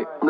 right.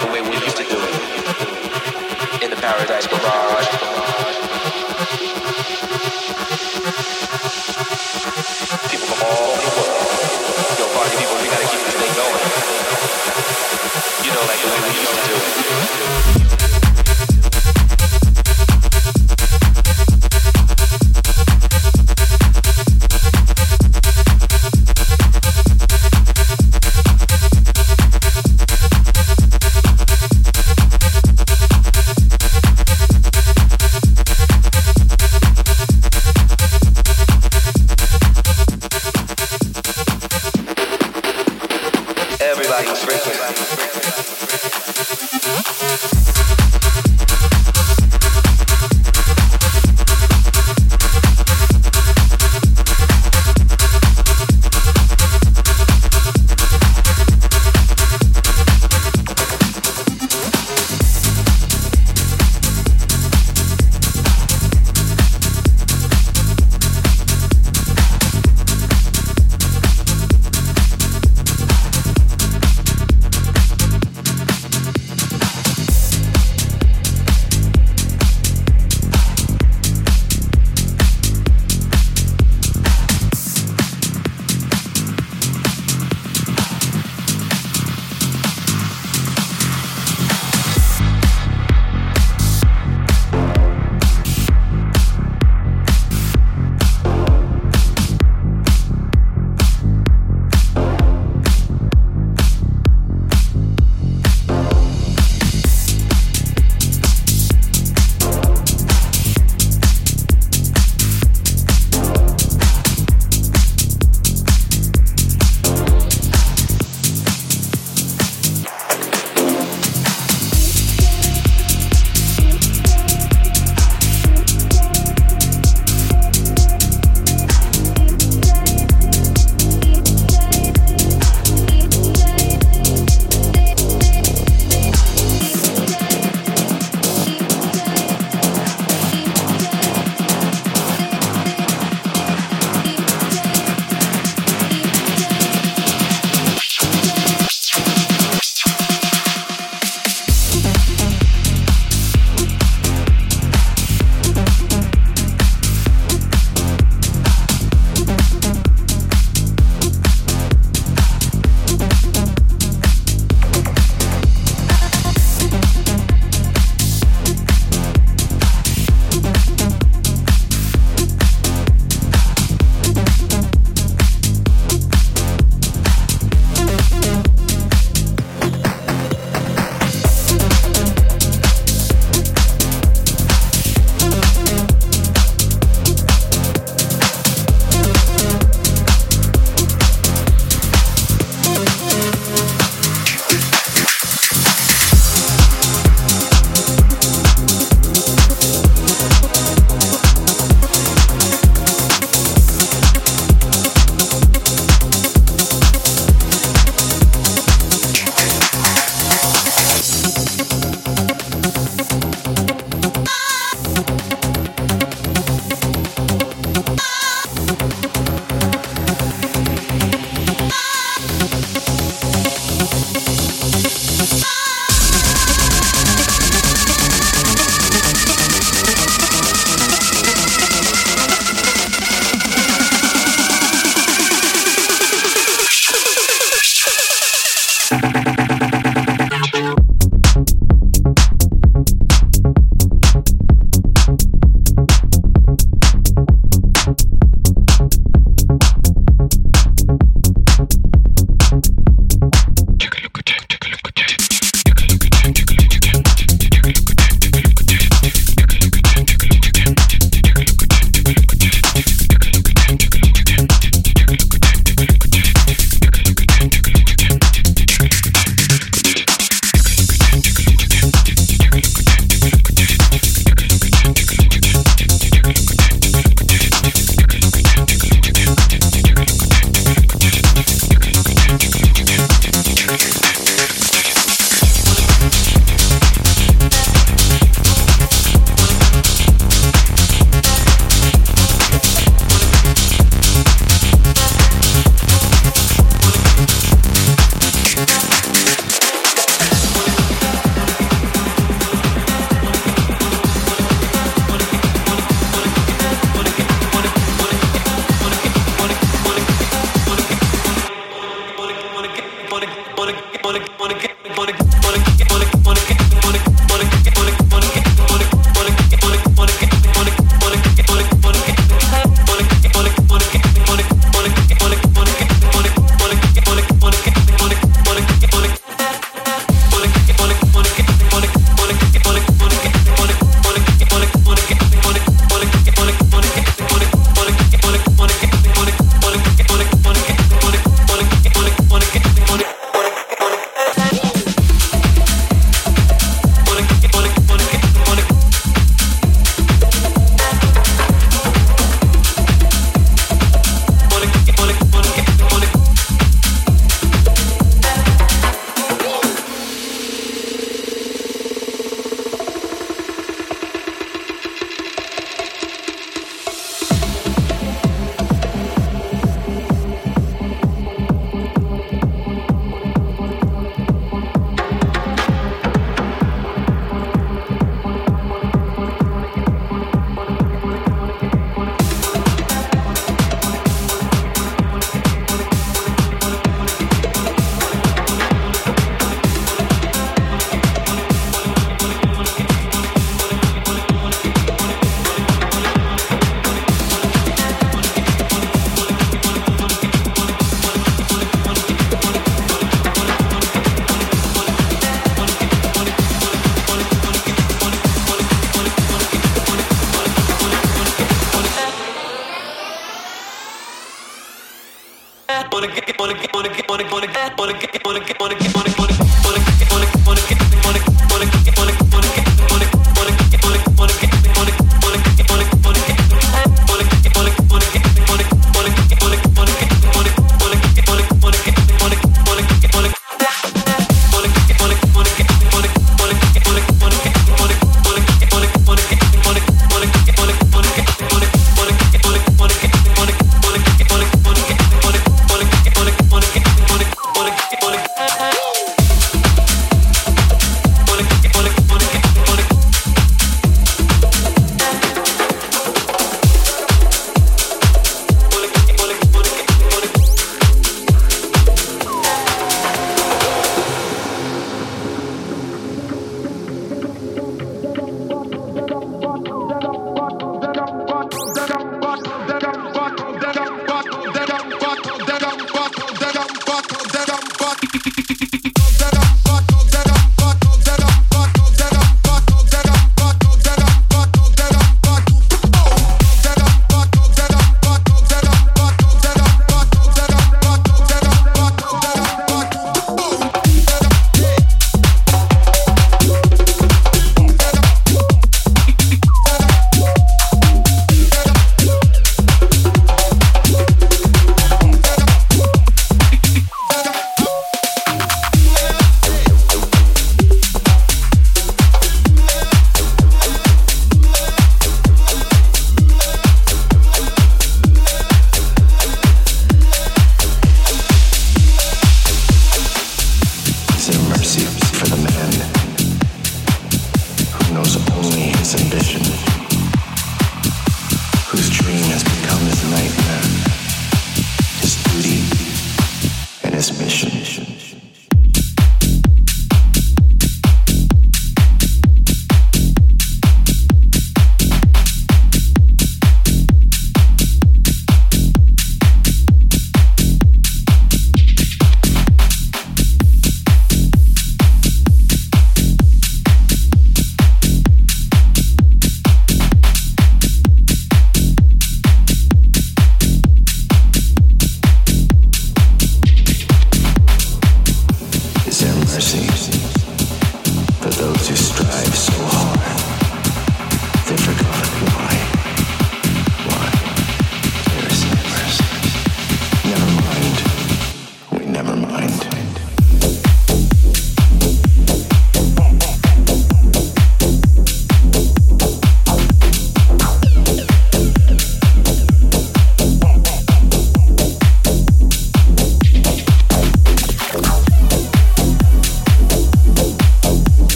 world.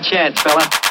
Chance, fella.